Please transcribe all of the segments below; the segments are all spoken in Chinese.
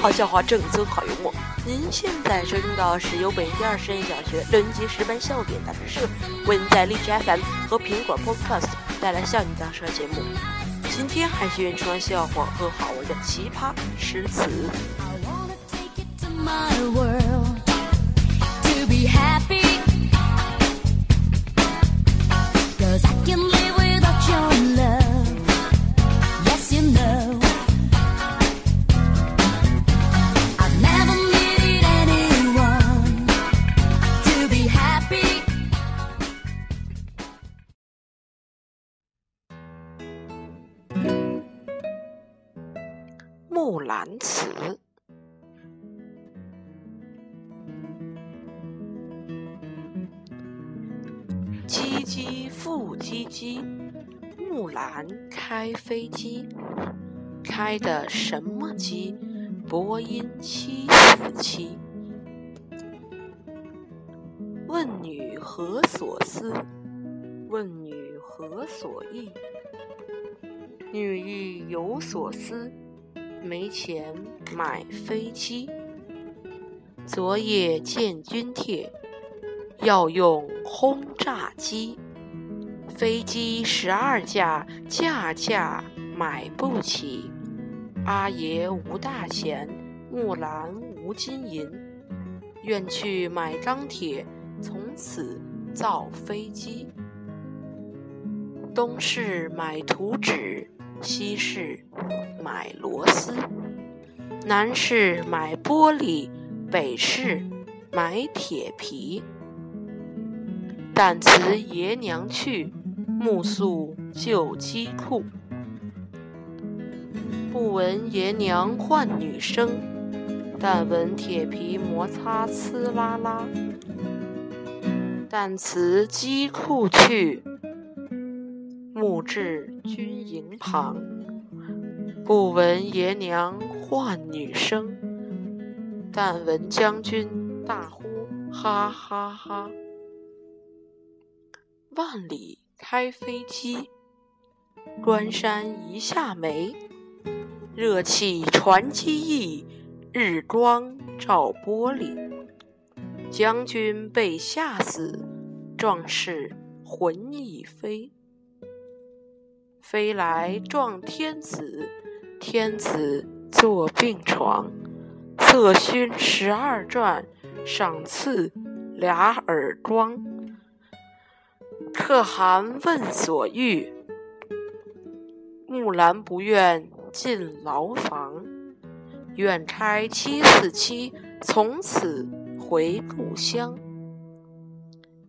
好笑话，正宗好幽默。您现在收听到是由北京二实验小学六年级十班笑点大师社为您在荔枝 FM 和苹果 Podcast 带来笑点大师节目。今天还是原创笑话和好玩的奇葩诗词。木兰辞。唧唧复唧唧，木兰开飞机，开的什么机？波音七四七。问女何所思？问女何所忆？女亦有所思。没钱买飞机，昨夜见军帖，要用轰炸机。飞机十二架，架架买不起。阿爷无大钱，木兰无金银，愿去买钢铁，从此造飞机。东市买图纸。西市买螺丝，南市买玻璃，北市买铁皮。旦辞爷娘去，暮宿旧机库。不闻爷娘唤女声，但闻铁皮摩擦呲啦啦。旦辞机库去。暮至军营旁，不闻爷娘唤女声，但闻将军大呼哈哈哈。万里开飞机，关山一下梅，热气传机翼，日光照玻璃。将军被吓死，壮士魂已飞。飞来撞天子，天子坐病床，策勋十二转，赏赐俩耳光。可汗问所欲，木兰不愿进牢房，愿差七四七从此回故乡。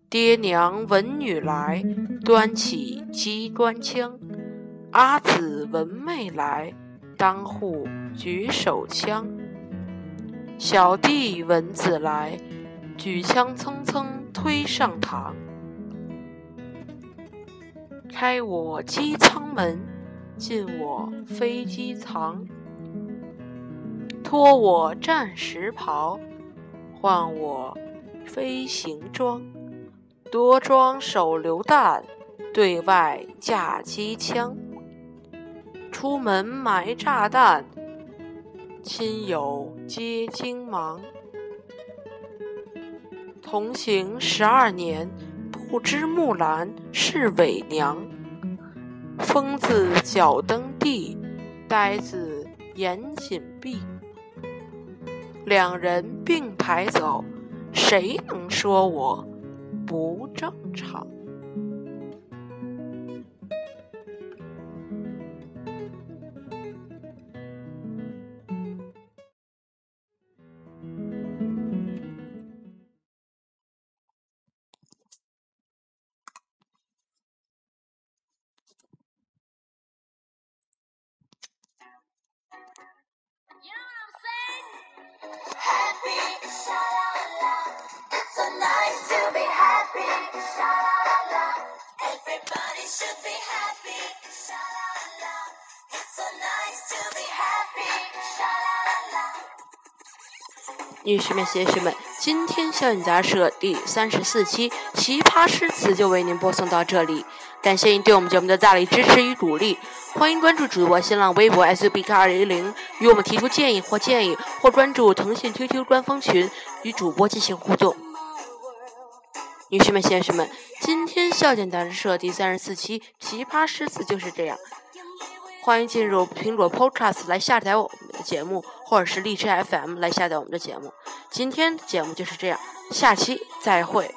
爹娘闻女来，端起机关枪。阿姊闻妹来，当户举手枪。小弟闻姊来，举枪蹭蹭推上堂。开我机舱门，进我飞机舱。脱我战时袍，换我飞行装。多装手榴弹，对外架机枪。出门埋炸弹，亲友皆惊忙。同行十二年，不知木兰是伪娘。疯子脚蹬地，呆子眼紧闭。两人并排走，谁能说我不正常？女士们、先生们，今天校园杂社第三十四期《奇葩诗词》就为您播送到这里，感谢您对我们节目的大力支持与鼓励。欢迎关注主播新浪微博 s b k 二零零，与我们提出建议或建议，或关注腾讯 QQ 官方群与主播进行互动。女士们先生们今天笑点杂志社第三十四期奇葩诗词就是这样。欢迎进入苹果 podcast 来下载我们的节目或者是荔枝 fm 来下载我们的节目。今天的节目就是这样下期再会。